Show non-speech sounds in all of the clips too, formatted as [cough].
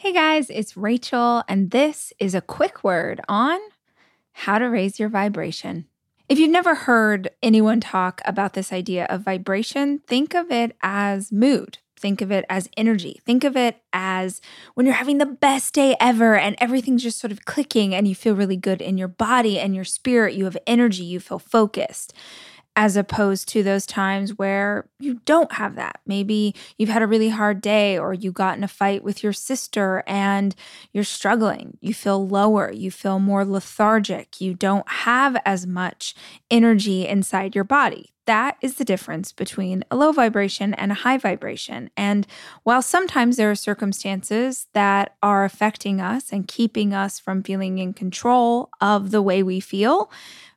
Hey guys, it's Rachel, and this is a quick word on how to raise your vibration. If you've never heard anyone talk about this idea of vibration, think of it as mood. Think of it as energy. Think of it as when you're having the best day ever and everything's just sort of clicking and you feel really good in your body and your spirit. You have energy, you feel focused as opposed to those times where you don't have that. Maybe you've had a really hard day or you got in a fight with your sister and you're struggling. You feel lower, you feel more lethargic, you don't have as much energy inside your body. That is the difference between a low vibration and a high vibration. And while sometimes there are circumstances that are affecting us and keeping us from feeling in control of the way we feel,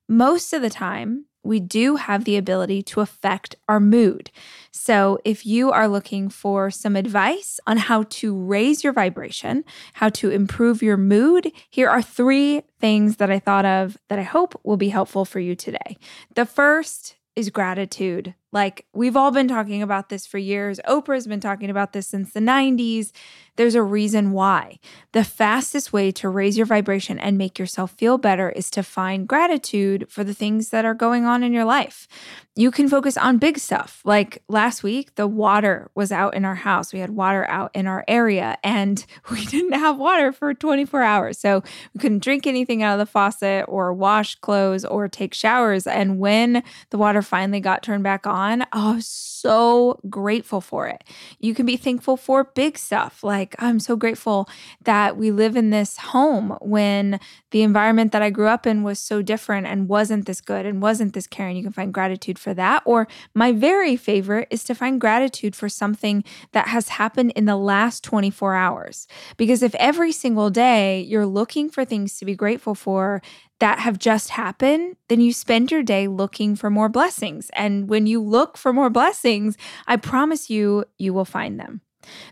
most of the time, we do have the ability to affect our mood. So, if you are looking for some advice on how to raise your vibration, how to improve your mood, here are three things that I thought of that I hope will be helpful for you today. The first is gratitude. Like we've all been talking about this for years. Oprah's been talking about this since the 90s. There's a reason why. The fastest way to raise your vibration and make yourself feel better is to find gratitude for the things that are going on in your life. You can focus on big stuff. Like last week, the water was out in our house. We had water out in our area and [laughs] we didn't have water for 24 hours. So we couldn't drink anything out of the faucet or wash clothes or take showers. And when the water finally got turned back on, oh, I was so grateful for it. You can be thankful for big stuff. Like, I'm so grateful that we live in this home when the environment that I grew up in was so different and wasn't this good and wasn't this caring. You can find gratitude for that. Or my very favorite is to find gratitude for something that has happened in the last 24 hours. Because if every single day you're looking for things to be grateful for, that have just happened, then you spend your day looking for more blessings. And when you look for more blessings, I promise you, you will find them.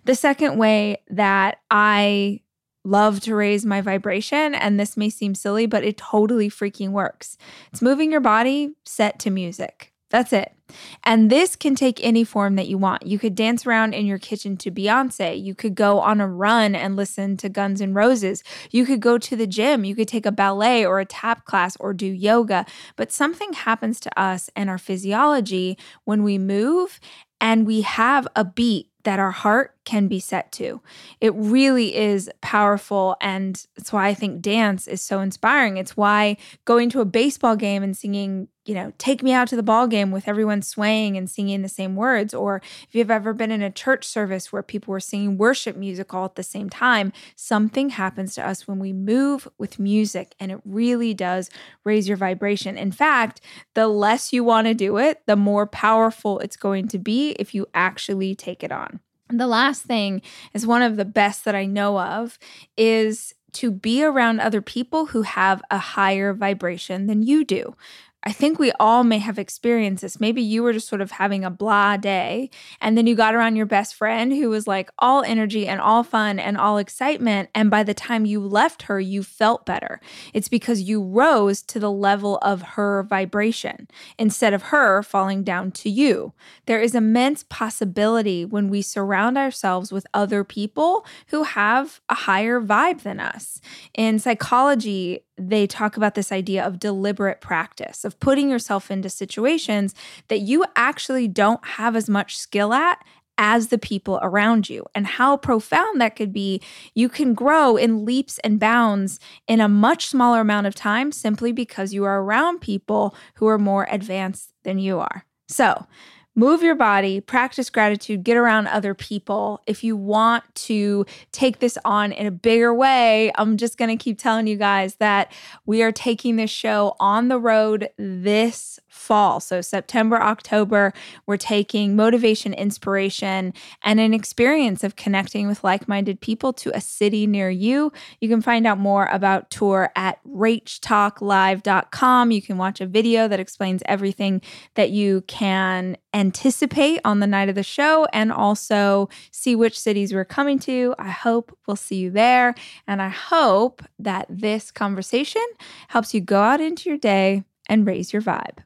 The second way that I love to raise my vibration, and this may seem silly, but it totally freaking works. It's moving your body set to music. That's it. And this can take any form that you want. You could dance around in your kitchen to Beyonce. You could go on a run and listen to Guns N' Roses. You could go to the gym. You could take a ballet or a tap class or do yoga. But something happens to us and our physiology when we move and we have a beat that our heart can be set to. It really is powerful. And it's why I think dance is so inspiring. It's why going to a baseball game and singing, you know, take me out to the ball game with everyone swaying and singing the same words, or if you've ever been in a church service where people were singing worship music all at the same time, something happens to us when we move with music and it really does raise your vibration. In fact, the less you want to do it, the more powerful it's going to be if you actually take it on. The last thing is one of the best that I know of is to be around other people who have a higher vibration than you do. I think we all may have experienced this. Maybe you were just sort of having a blah day, and then you got around your best friend who was like all energy and all fun and all excitement. And by the time you left her, you felt better. It's because you rose to the level of her vibration instead of her falling down to you. There is immense possibility when we surround ourselves with other people who have a higher vibe than us. In psychology, they talk about this idea of deliberate practice, of putting yourself into situations that you actually don't have as much skill at as the people around you and how profound that could be. You can grow in leaps and bounds in a much smaller amount of time simply because you are around people who are more advanced than you are. So, move your body, practice gratitude, get around other people. If you want to take this on in a bigger way, I'm just going to keep telling you guys that we are taking this show on the road this fall. So, September, October, we're taking motivation, inspiration, and an experience of connecting with like minded people to a city near you. You can find out more about tour at rachtalklive.com. You can watch a video that explains everything that you can anticipate on the night of the show and also see which cities we're coming to. I hope we'll see you there. And I hope that this conversation helps you go out into your day and raise your vibe.